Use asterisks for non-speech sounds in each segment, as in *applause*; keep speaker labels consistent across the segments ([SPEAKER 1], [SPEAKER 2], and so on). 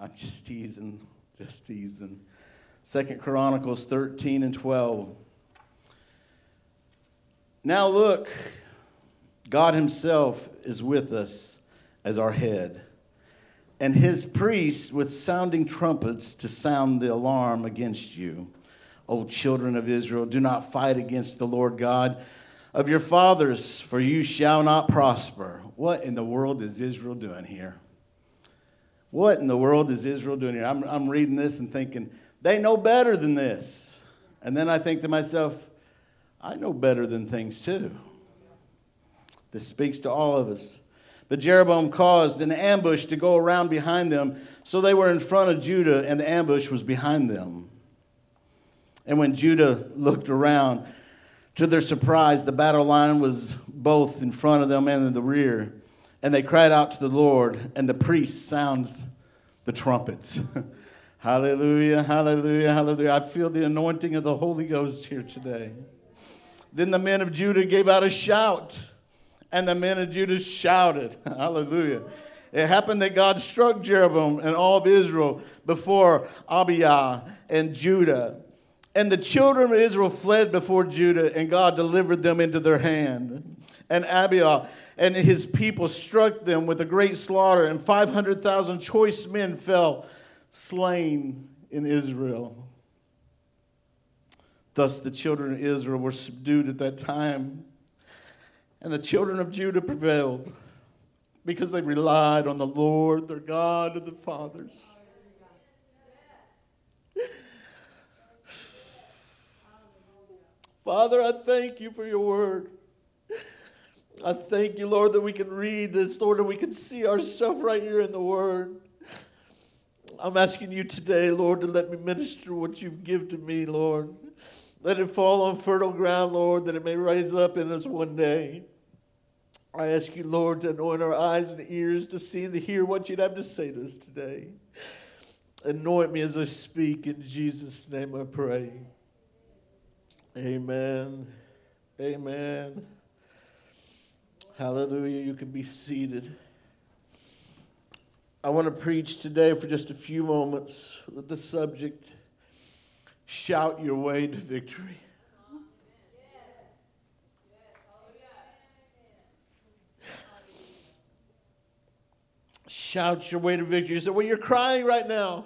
[SPEAKER 1] I'm just teasing, just teasing. Second Chronicles 13 and 12. Now look, God Himself is with us as our head, and His priests with sounding trumpets to sound the alarm against you. O children of Israel, do not fight against the Lord God of your fathers, for you shall not prosper. What in the world is Israel doing here? What in the world is Israel doing here? I'm, I'm reading this and thinking, they know better than this. And then I think to myself, I know better than things too. This speaks to all of us. But Jeroboam caused an ambush to go around behind them, so they were in front of Judah, and the ambush was behind them. And when Judah looked around, to their surprise, the battle line was both in front of them and in the rear. And they cried out to the Lord, and the priest sounds the trumpets. *laughs* hallelujah, hallelujah, hallelujah. I feel the anointing of the Holy Ghost here today. Then the men of Judah gave out a shout, and the men of Judah shouted. *laughs* Hallelujah. It happened that God struck Jeroboam and all of Israel before Abia and Judah. And the children of Israel fled before Judah, and God delivered them into their hand. And Abia and his people struck them with a great slaughter, and 500,000 choice men fell slain in Israel. Thus the children of Israel were subdued at that time, and the children of Judah prevailed because they relied on the Lord, their God of the fathers. Father, I thank you for your word. I thank you, Lord, that we can read this, Lord, and we can see ourselves right here in the word. I'm asking you today, Lord, to let me minister what you've given to me, Lord. Let it fall on fertile ground, Lord, that it may rise up in us one day. I ask you, Lord, to anoint our eyes and ears to see and to hear what you'd have to say to us today. Anoint me as I speak. In Jesus' name I pray. Amen. Amen. Hallelujah. You can be seated. I want to preach today for just a few moments with the subject Shout Your Way to Victory. Shout your way to victory. You say, Well, you're crying right now.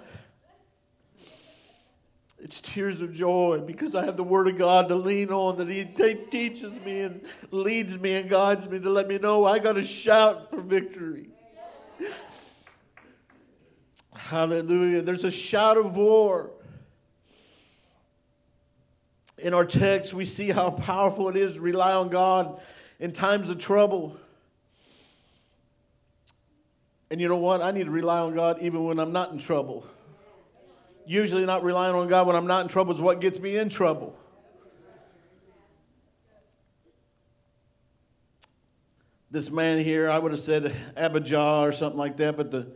[SPEAKER 1] It's tears of joy because I have the Word of God to lean on, that He teaches me and leads me and guides me to let me know I got to shout for victory. Hallelujah. There's a shout of war in our text, we see how powerful it is to rely on God in times of trouble. And you know what? I need to rely on God even when I'm not in trouble. Usually, not relying on God when I'm not in trouble is what gets me in trouble. This man here, I would have said Abijah or something like that, but the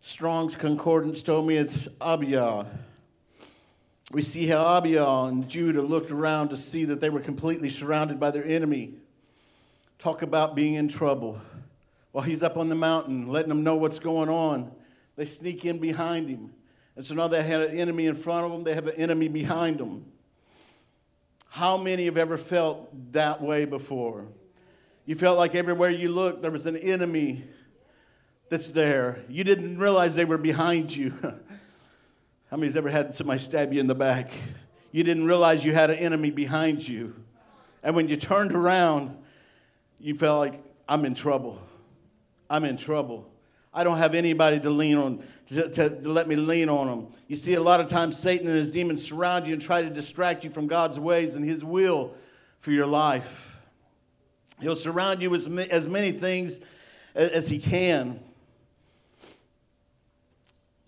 [SPEAKER 1] Strong's Concordance told me it's Abiyah. We see how Abiah and Judah looked around to see that they were completely surrounded by their enemy. Talk about being in trouble. While he's up on the mountain, letting them know what's going on, they sneak in behind him. And so now they had an enemy in front of them, they have an enemy behind them. How many have ever felt that way before? You felt like everywhere you looked, there was an enemy that's there. You didn't realize they were behind you. *laughs* How many's ever had somebody stab you in the back? You didn't realize you had an enemy behind you. And when you turned around, you felt like, I'm in trouble. I'm in trouble. I don't have anybody to lean on, to, to, let me lean on them. You see, a lot of times Satan and his demons surround you and try to distract you from God's ways and his will for your life. He'll surround you with as many things as, he can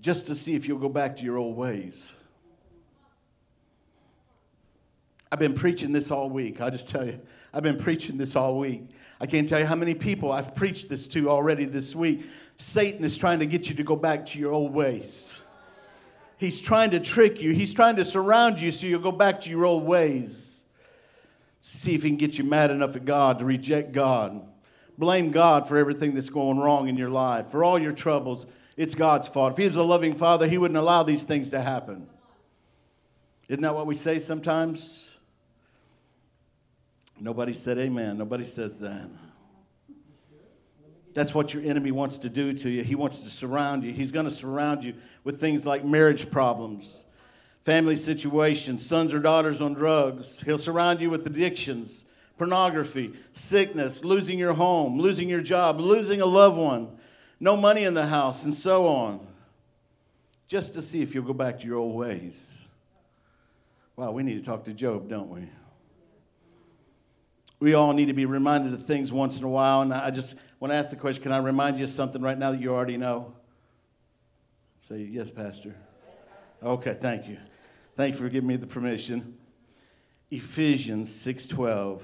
[SPEAKER 1] just to see if you'll go back to your old ways. I've been preaching this all week. I'll just tell you, I've been preaching this all week. I can't tell you how many people I've preached this to already this week. Satan is trying to get you to go back to your old ways. He's trying to trick you, he's trying to surround you so you'll go back to your old ways. See if he can get you mad enough at God to reject God. Blame God for everything that's going wrong in your life, for all your troubles. It's God's fault. If He was a loving Father, He wouldn't allow these things to happen. Isn't that what we say sometimes? Nobody said amen. Nobody says that. That's what your enemy wants to do to you. He wants to surround you. He's going to surround you with things like marriage problems, family situations, sons or daughters on drugs. He'll surround you with addictions, pornography, sickness, losing your home, losing your job, losing a loved one, no money in the house, and so on. Just to see if you'll go back to your old ways. Wow, we need to talk to Job, don't we? We all need to be reminded of things once in a while. And I just want to ask the question can I remind you of something right now that you already know? Say, yes, Pastor. Okay, thank you. Thank you for giving me the permission. Ephesians 6:12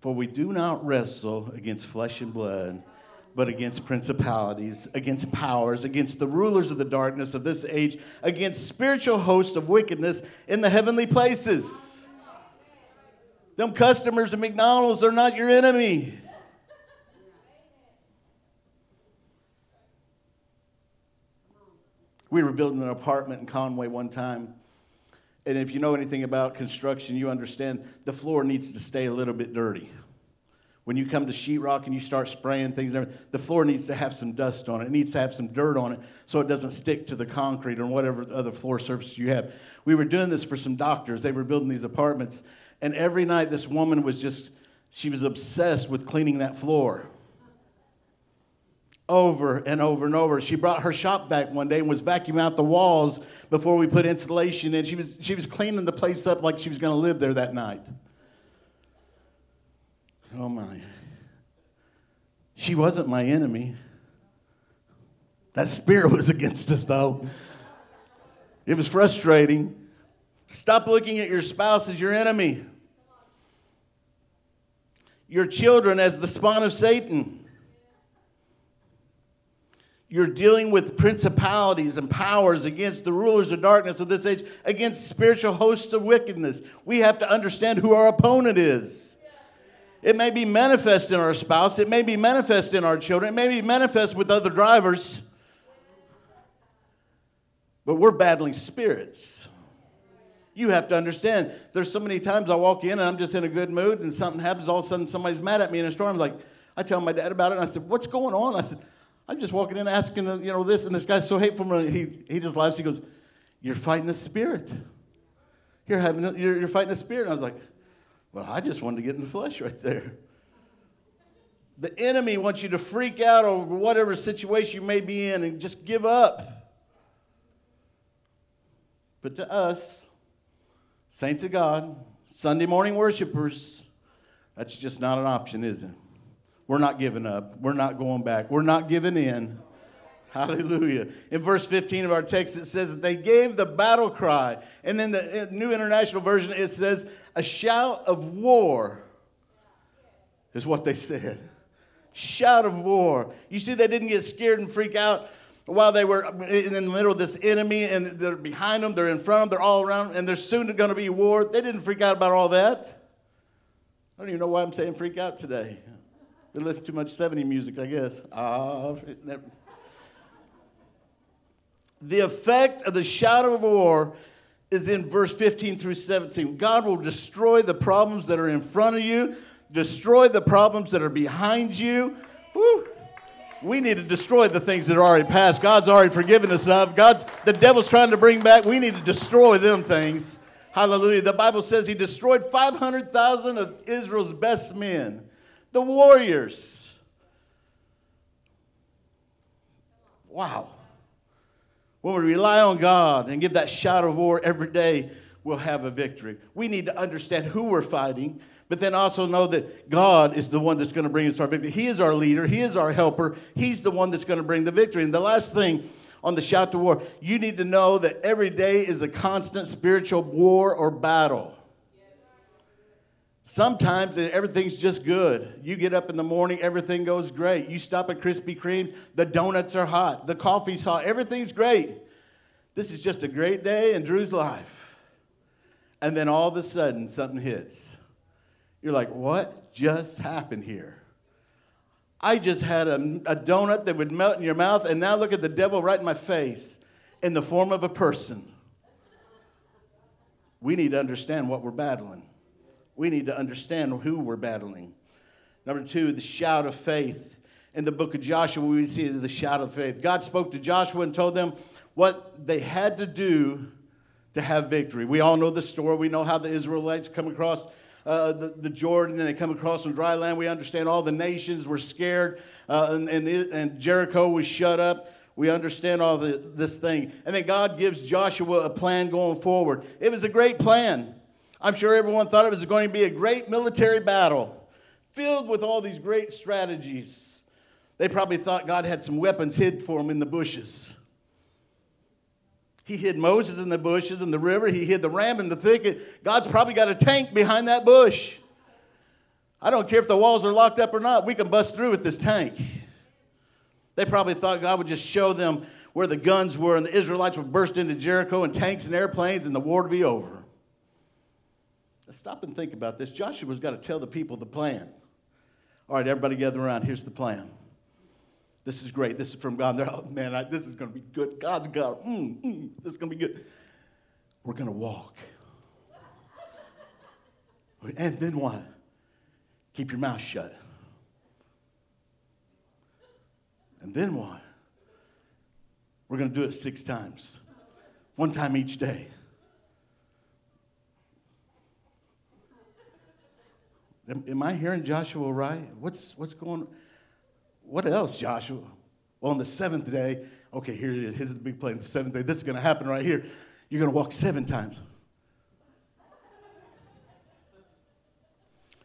[SPEAKER 1] For we do not wrestle against flesh and blood but against principalities, against powers, against the rulers of the darkness of this age, against spiritual hosts of wickedness in the heavenly places. Them customers at McDonald's are not your enemy. We were building an apartment in Conway one time. And if you know anything about construction, you understand the floor needs to stay a little bit dirty. When you come to sheetrock and you start spraying things, the floor needs to have some dust on it. It needs to have some dirt on it so it doesn't stick to the concrete or whatever other floor surface you have. We were doing this for some doctors. They were building these apartments. And every night, this woman was just, she was obsessed with cleaning that floor. Over and over and over. She brought her shop vac one day and was vacuuming out the walls before we put insulation in. She was, she was cleaning the place up like she was going to live there that night. Oh my. She wasn't my enemy. That spirit was against us, though. It was frustrating. Stop looking at your spouse as your enemy, your children as the spawn of Satan. You're dealing with principalities and powers against the rulers of darkness of this age, against spiritual hosts of wickedness. We have to understand who our opponent is. It may be manifest in our spouse, it may be manifest in our children, it may be manifest with other drivers. But we're battling spirits. You have to understand. There's so many times I walk in and I'm just in a good mood and something happens, all of a sudden somebody's mad at me in a storm. I'm like, I tell my dad about it and I said, What's going on? I said, I'm just walking in asking, you know, this, and this guy's so hateful. He, he just laughs. He goes, You're fighting the spirit. You're, having, you're, you're fighting the spirit. And I was like, well, I just wanted to get in the flesh right there. The enemy wants you to freak out over whatever situation you may be in and just give up. But to us, saints of God, Sunday morning worshipers, that's just not an option, is it? We're not giving up. We're not going back. We're not giving in. Hallelujah. In verse 15 of our text, it says that they gave the battle cry. And then the uh, New International Version, it says, a shout of war is what they said. Shout of war. You see, they didn't get scared and freak out while they were in the middle of this enemy and they're behind them, they're in front of them, they're all around, and there's soon going to be war. They didn't freak out about all that. I don't even know why I'm saying freak out today. We listen too much 70 music, I guess. Ah, the effect of the shout of war is in verse 15 through 17. God will destroy the problems that are in front of you, destroy the problems that are behind you. Woo. We need to destroy the things that are already past. God's already forgiven us of. God's the devil's trying to bring back. We need to destroy them things. Hallelujah. The Bible says he destroyed 500,000 of Israel's best men, the warriors. Wow. When we rely on God and give that shout of war every day, we'll have a victory. We need to understand who we're fighting, but then also know that God is the one that's going to bring us our victory. He is our leader, He is our helper, He's the one that's going to bring the victory. And the last thing on the shout to war, you need to know that every day is a constant spiritual war or battle. Sometimes everything's just good. You get up in the morning, everything goes great. You stop at Krispy Kreme, the donuts are hot, the coffee's hot, everything's great. This is just a great day in Drew's life. And then all of a sudden, something hits. You're like, what just happened here? I just had a, a donut that would melt in your mouth, and now look at the devil right in my face in the form of a person. We need to understand what we're battling. We need to understand who we're battling. Number two, the shout of faith. In the book of Joshua, we see the shout of faith. God spoke to Joshua and told them what they had to do to have victory. We all know the story. We know how the Israelites come across uh, the, the, Jordan and they come across some dry land. We understand all the nations were scared uh, and, and, and, Jericho was shut up. We understand all the, this thing. And then God gives Joshua a plan going forward. It was a great plan. I'm sure everyone thought it was going to be a great military battle filled with all these great strategies. They probably thought God had some weapons hid for them in the bushes. He hid Moses in the bushes in the river. He hid the ram in the thicket. God's probably got a tank behind that bush. I don't care if the walls are locked up or not. We can bust through with this tank. They probably thought God would just show them where the guns were and the Israelites would burst into Jericho and tanks and airplanes and the war would be over. Stop and think about this. Joshua's got to tell the people the plan. All right, everybody gather around. Here's the plan. This is great. This is from God. Oh, man, I, this is going to be good. God's got mm, mm, this is going to be good. We're going to walk. And then what? Keep your mouth shut. And then what? We're going to do it six times, one time each day. Am, am I hearing Joshua right? What's, what's going on? What else, Joshua? Well, on the seventh day, okay, here it is. Here's the big plan. The seventh day, this is going to happen right here. You're going to walk seven times.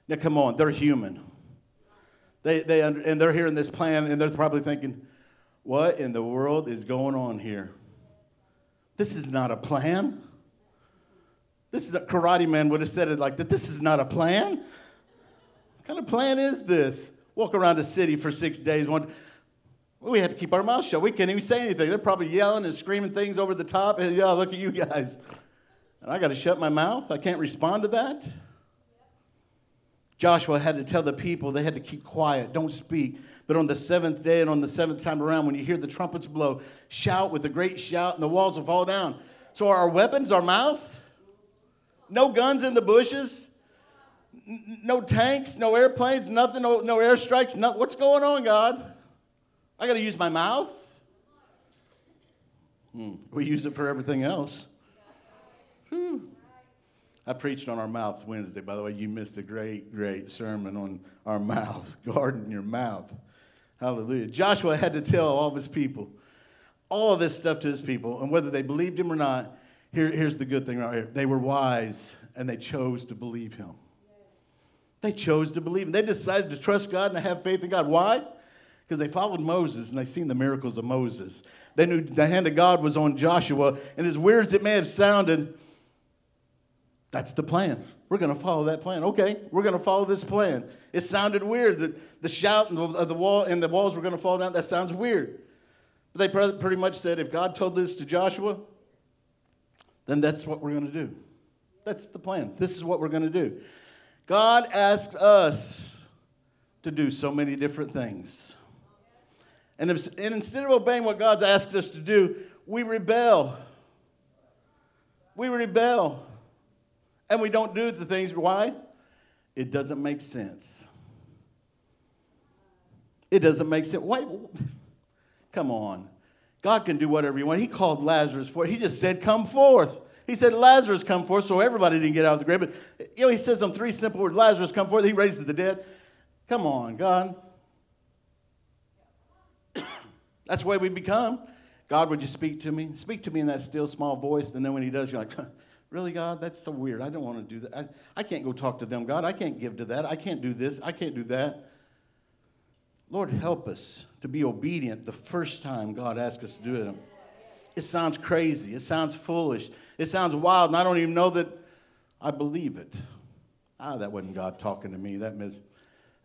[SPEAKER 1] Now, come on, they're human. They, they and they're hearing this plan, and they're probably thinking, what in the world is going on here? This is not a plan. This is a karate man would have said it like that. This is not a plan. Kind of plan is this? walk around the city for six days. One, well, we had to keep our mouth shut. We can't even say anything. They're probably yelling and screaming things over the top. And, yeah, look at you guys. And I got to shut my mouth. I can't respond to that. Joshua had to tell the people they had to keep quiet, don't speak. But on the seventh day and on the seventh time around, when you hear the trumpets blow, shout with a great shout, and the walls will fall down. So, our weapons, our mouth, no guns in the bushes, no tanks, no airplanes, nothing, no, no airstrikes. No, what's going on, God? I got to use my mouth. Hmm. We use it for everything else. Whew. I preached on our mouth Wednesday. By the way, you missed a great, great sermon on our mouth. *laughs* Guarding your mouth. Hallelujah. Joshua had to tell all of his people all of this stuff to his people, and whether they believed him or not, here, here's the good thing right here. They were wise and they chose to believe him. They chose to believe. And they decided to trust God and to have faith in God. Why? Because they followed Moses and they seen the miracles of Moses. They knew the hand of God was on Joshua. And as weird as it may have sounded, that's the plan. We're going to follow that plan. Okay, we're going to follow this plan. It sounded weird that the shout of the wall and the walls were going to fall down. That sounds weird. But they pretty much said, if God told this to Joshua, then that's what we're going to do. That's the plan. This is what we're going to do. God asks us to do so many different things. And, if, and instead of obeying what God's asked us to do, we rebel. We rebel. And we don't do the things. Why? It doesn't make sense. It doesn't make sense. Why? Come on. God can do whatever He wants. He called Lazarus for it. He just said, Come forth. He said, Lazarus come forth, so everybody didn't get out of the grave. But, you know, he says them three simple words Lazarus come forth. He raises the dead. Come on, God. *coughs* That's the way we become. God, would you speak to me? Speak to me in that still small voice. And then when he does, you're like, *laughs* really, God? That's so weird. I don't want to do that. I, I can't go talk to them, God. I can't give to that. I can't do this. I can't do that. Lord, help us to be obedient the first time God asks us to do it. It sounds crazy. It sounds foolish. It sounds wild, and I don't even know that I believe it. Ah, that wasn't God talking to me. That miss,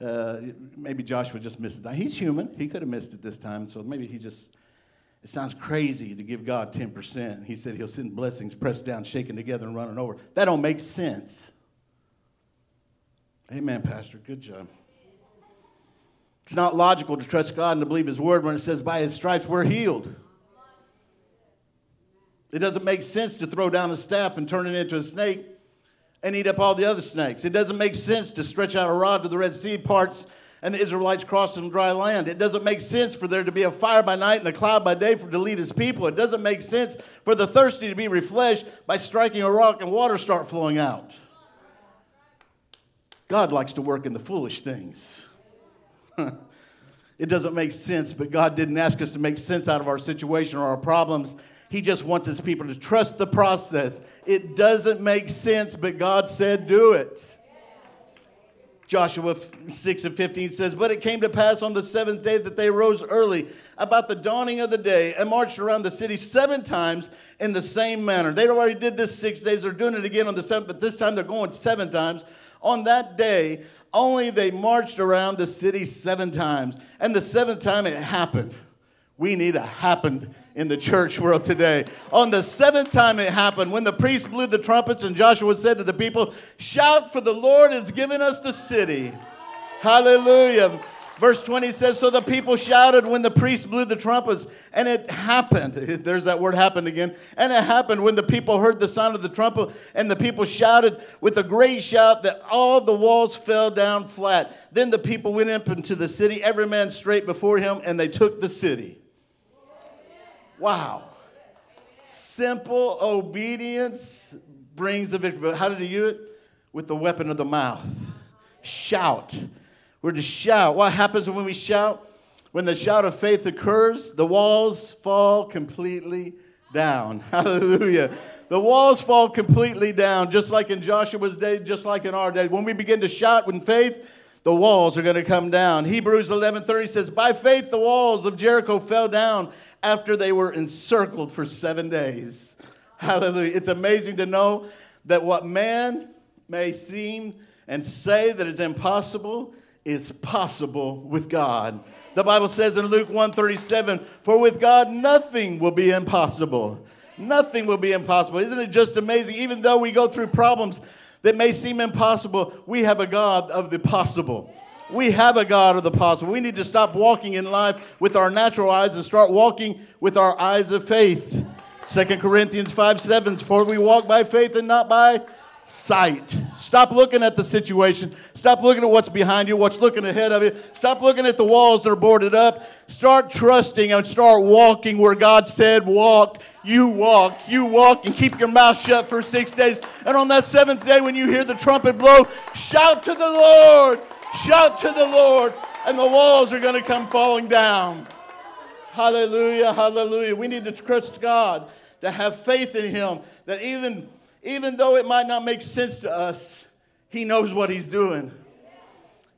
[SPEAKER 1] uh, maybe Joshua just missed it. He's human. He could have missed it this time, so maybe he just. It sounds crazy to give God 10%. He said he'll send blessings pressed down, shaken together, and running over. That don't make sense. Amen, Pastor. Good job. It's not logical to trust God and to believe His word when it says, by His stripes we're healed. It doesn't make sense to throw down a staff and turn it into a snake and eat up all the other snakes. It doesn't make sense to stretch out a rod to the Red Sea parts and the Israelites crossed on dry land. It doesn't make sense for there to be a fire by night and a cloud by day for to lead his people. It doesn't make sense for the thirsty to be refreshed by striking a rock and water start flowing out. God likes to work in the foolish things. *laughs* it doesn't make sense, but God didn't ask us to make sense out of our situation or our problems. He just wants his people to trust the process. It doesn't make sense, but God said, do it. Joshua 6 and 15 says, But it came to pass on the seventh day that they rose early about the dawning of the day and marched around the city seven times in the same manner. They already did this six days. They're doing it again on the seventh, but this time they're going seven times. On that day, only they marched around the city seven times. And the seventh time it happened. We need a happened in the church world today. On the seventh time it happened, when the priest blew the trumpets and Joshua said to the people, Shout, for the Lord has given us the city. Hallelujah. Verse 20 says, So the people shouted when the priest blew the trumpets, and it happened. *laughs* There's that word happened again. And it happened when the people heard the sound of the trumpet, and the people shouted with a great shout that all the walls fell down flat. Then the people went up into the city, every man straight before him, and they took the city. Wow. Simple obedience brings the victory. But how did he do it? With the weapon of the mouth. Shout. We're to shout. What happens when we shout? When the shout of faith occurs, the walls fall completely down. *laughs* Hallelujah. The walls fall completely down, just like in Joshua's day, just like in our day. When we begin to shout with faith, the walls are going to come down. Hebrews 11:30 says, "By faith the walls of Jericho fell down after they were encircled for 7 days." Hallelujah. It's amazing to know that what man may seem and say that is impossible is possible with God. The Bible says in Luke 1:37, "For with God nothing will be impossible." Nothing will be impossible. Isn't it just amazing? Even though we go through problems, that may seem impossible, we have a God of the possible. We have a God of the possible. We need to stop walking in life with our natural eyes and start walking with our eyes of faith. 2 Corinthians 5 7, for we walk by faith and not by sight. Stop looking at the situation. Stop looking at what's behind you, what's looking ahead of you. Stop looking at the walls that are boarded up. Start trusting and start walking where God said walk. You walk. You walk and keep your mouth shut for six days. And on that seventh day, when you hear the trumpet blow, shout to the Lord. Shout to the Lord. And the walls are going to come falling down. Hallelujah. Hallelujah. We need to trust God, to have faith in Him, that even even though it might not make sense to us, He knows what He's doing.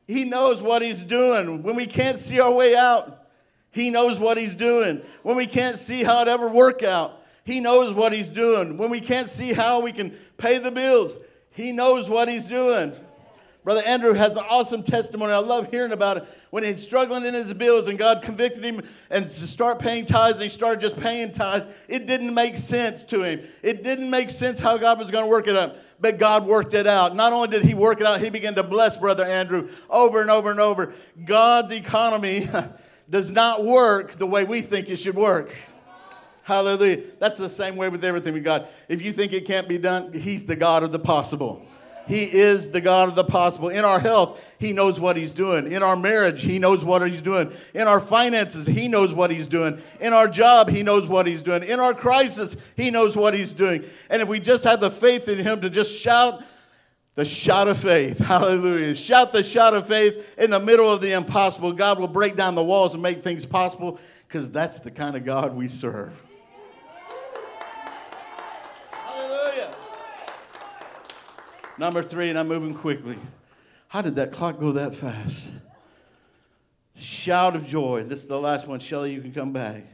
[SPEAKER 1] He knows what He's doing. When we can't see our way out, He knows what He's doing. When we can't see how it ever work out, He knows what He's doing. When we can't see how we can pay the bills, He knows what He's doing. Brother Andrew has an awesome testimony. I love hearing about it. When he's struggling in his bills and God convicted him and to start paying tithes, and he started just paying tithes, it didn't make sense to him. It didn't make sense how God was going to work it out. But God worked it out. Not only did he work it out, he began to bless Brother Andrew over and over and over. God's economy *laughs* does not work the way we think it should work. Hallelujah. That's the same way with everything with God. If you think it can't be done, He's the God of the possible. He is the God of the possible. In our health, He knows what He's doing. In our marriage, He knows what He's doing. In our finances, He knows what He's doing. In our job, He knows what He's doing. In our crisis, He knows what He's doing. And if we just have the faith in Him to just shout the shout of faith, *laughs* hallelujah, shout the shout of faith in the middle of the impossible, God will break down the walls and make things possible because that's the kind of God we serve. Number three, and I'm moving quickly. How did that clock go that fast? Shout of joy. This is the last one. Shelley, you can come back.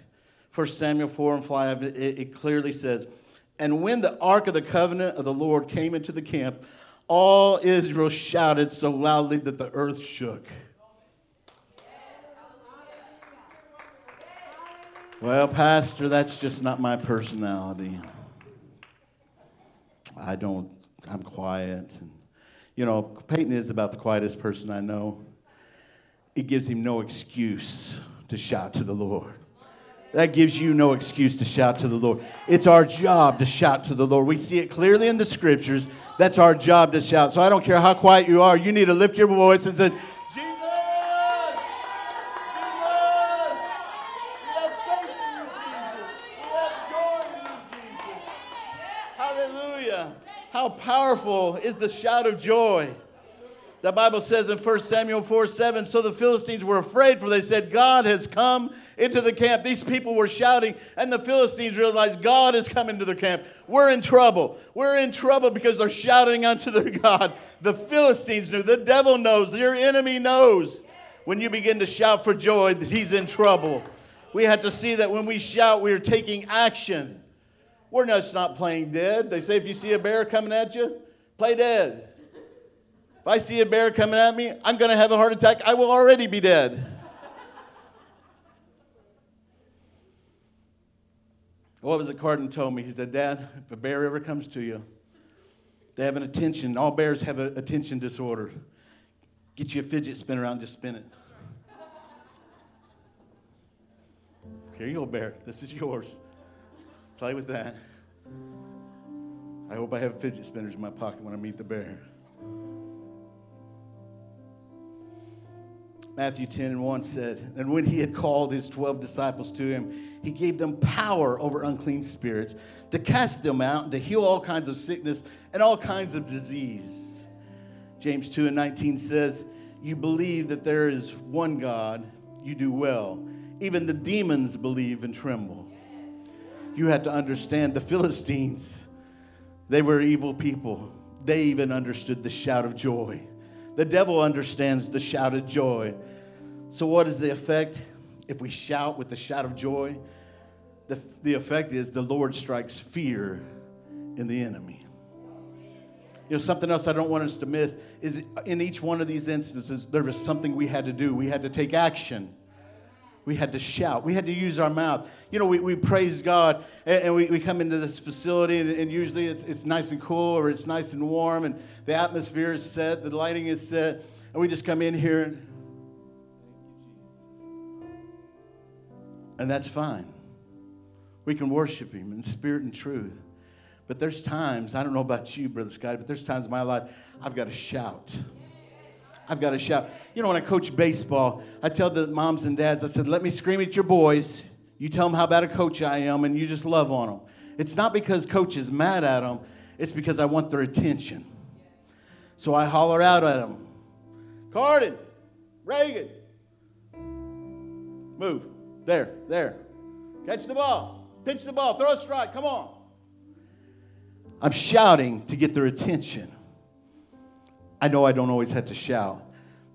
[SPEAKER 1] 1 Samuel 4 and 5, it, it clearly says, And when the ark of the covenant of the Lord came into the camp, all Israel shouted so loudly that the earth shook. Well, Pastor, that's just not my personality. I don't I'm quiet. And, you know, Peyton is about the quietest person I know. it gives him no excuse to shout to the Lord. That gives you no excuse to shout to the Lord. It's our job to shout to the Lord. We see it clearly in the scriptures. That's our job to shout. So I don't care how quiet you are, you need to lift your voice and say, How powerful is the shout of joy? The Bible says in 1 Samuel 4 7, so the Philistines were afraid, for they said, God has come into the camp. These people were shouting, and the Philistines realized God has come into their camp. We're in trouble. We're in trouble because they're shouting unto their *laughs* God. The Philistines knew, the devil knows, your enemy knows. When you begin to shout for joy, that he's in trouble. We have to see that when we shout, we are taking action. We're just not playing dead. They say if you see a bear coming at you, play dead. If I see a bear coming at me, I'm going to have a heart attack. I will already be dead. what was it Carden told me? He said, Dad, if a bear ever comes to you, they have an attention. All bears have an attention disorder. Get you a fidget spinner out and just spin it. Here you go, bear. This is yours. Play with that. I hope I have fidget spinners in my pocket when I meet the bear. Matthew 10 and 1 said, And when he had called his 12 disciples to him, he gave them power over unclean spirits to cast them out and to heal all kinds of sickness and all kinds of disease. James 2 and 19 says, You believe that there is one God, you do well. Even the demons believe and tremble you had to understand the *laughs* Philistines, they were evil people. They even understood the shout of joy. The devil understands the shout of joy. So, what is the effect if we shout with the shout of joy? The, the effect is the Lord strikes fear in the enemy. You know, something else I don't want us to miss is in each one of these instances, there was something we had to do. We had to take action. We had to shout. We had to use our mouth. You know, we, we praise God and, and we, we come into this facility and, and, usually it's, it's nice and cool or it's nice and warm and the atmosphere is set, the lighting is set, and we just come in here and, and that's fine. We can worship Him in spirit and truth. But there's times, I don't know about you, Brother Scott, but there's times in my life I've got to shout. I've got to shout. You know, when I coach baseball, I tell the moms and dads, I said, let me scream at your boys. You tell them how bad a coach I am, and you just love on them. It's not because coach is mad at them, it's because I want their attention. So I holler out at them Carden, Reagan, move. There, there. Catch the ball. Pitch the ball. Throw a strike. Come on. I'm shouting to get their attention. I know I don't always have to shout,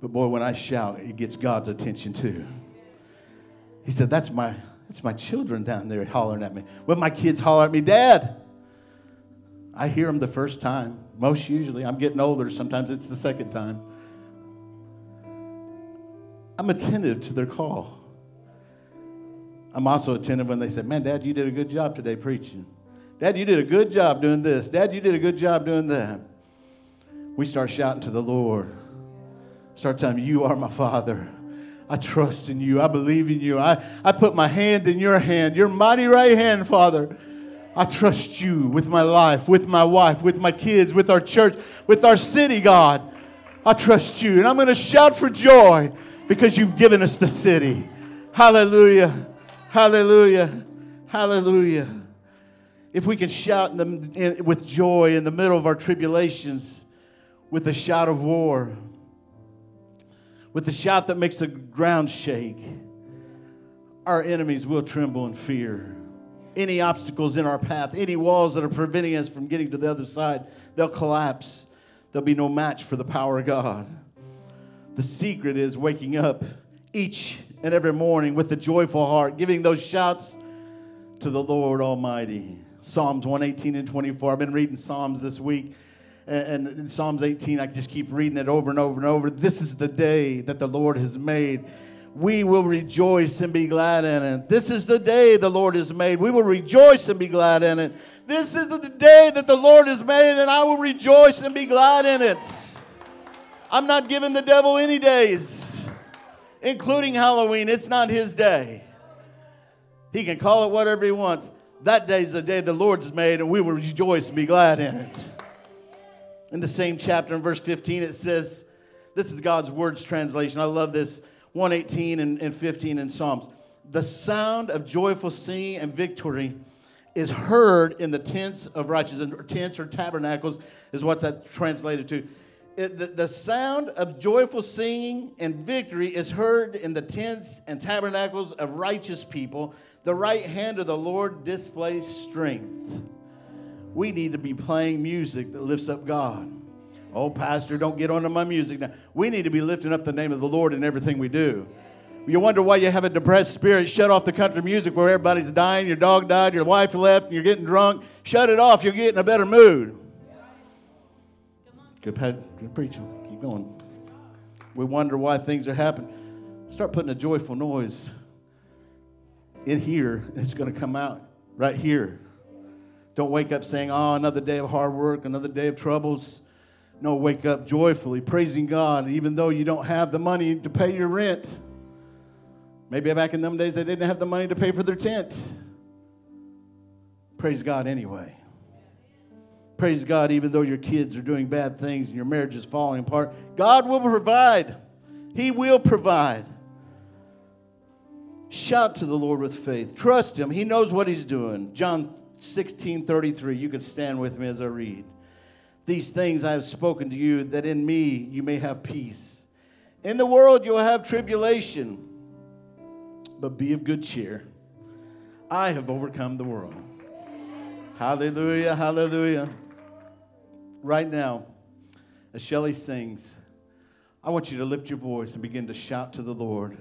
[SPEAKER 1] but boy, when I shout, it gets God's attention too. He said, That's my that's my children down there hollering at me. When my kids holler at me, Dad, I hear them the first time. Most usually, I'm getting older. Sometimes it's the second time. I'm attentive to their call. I'm also attentive when they say, Man, Dad, you did a good job today preaching. Dad, you did a good job doing this. Dad, you did a good job doing that we start shouting to the Lord. Start telling him, You are my Father. I trust in you. I believe in you. I, I put my hand in your hand, your mighty right hand, Father. I trust you with my life, with my wife, with my kids, with our church, with our city, God. I trust you. And I'm going to shout for joy because you've given us the city. Hallelujah. Hallelujah. Hallelujah. If we can shout in the, in, with joy in the middle of our tribulations, with a shout of war, with a shout that makes the ground shake, our enemies will tremble in fear. Any obstacles in our path, any walls that are preventing us from getting to the other side, they'll collapse. There'll be no match for the power of God. The secret is waking up each and every morning with a joyful heart, giving those shouts to the Lord Almighty. Psalms 118 and 24. I've been reading Psalms this week and, in Psalms 18, I just keep reading it over and over and over. This is the day that the Lord has made. We will rejoice and be glad in it. This is the day the Lord has made. We will rejoice and be glad in it. This is the day that the Lord has made, and I will rejoice and be glad in it. I'm not giving the devil any days. including Halloween. It's not his day. He can call it whatever he wants. That day is the day the Lord's made, and we will rejoice and be glad in it. In the same chapter, in verse 15, it says, This is God's words translation. I love this 118 and, and 15 in Psalms. The sound of joyful singing and victory is heard in the tents of righteousness. or Tents or tabernacles is what's that translated to. It, the, the sound of joyful singing and victory is heard in the tents and tabernacles of righteous people. The right hand of the Lord displays strength. We need to be playing music that lifts up God. Oh, Pastor, don't get onto my music now. We need to be lifting up the name of the Lord in everything we do. You wonder why you have a depressed spirit. Shut off the country music where everybody's dying, your dog died, your wife left, and you're getting drunk. Shut it off. You'll get in a better mood. Good, good preaching. Keep going. We wonder why things are happening. Start putting a joyful noise in here. It's going to come out right here. Don't wake up saying, oh, another day of hard work, another day of troubles. No, wake up joyfully, praising God, even though you don't have the money to pay your rent. Maybe back in them days they didn't have the money to pay for their tent. Praise God anyway. Praise God, even though your kids are doing bad things and your marriage is falling apart, God will provide. He will provide. Shout to the Lord with faith. Trust Him. He knows what He's doing. John 16 33. You can stand with me as I read. These things I have spoken to you, that in me you may have peace. In the world you will have tribulation but be of good cheer. I have overcome the world. Hallelujah, hallelujah. Right now, as Shelly sings, I want you to lift your voice and begin to shout to the Lord.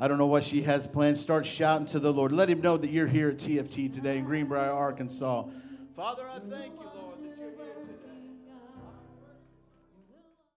[SPEAKER 1] I don't know what she has planned. Start shouting to the Lord. Let him know that you're here at TFT today in Greenbrier, Arkansas. Father, I thank you.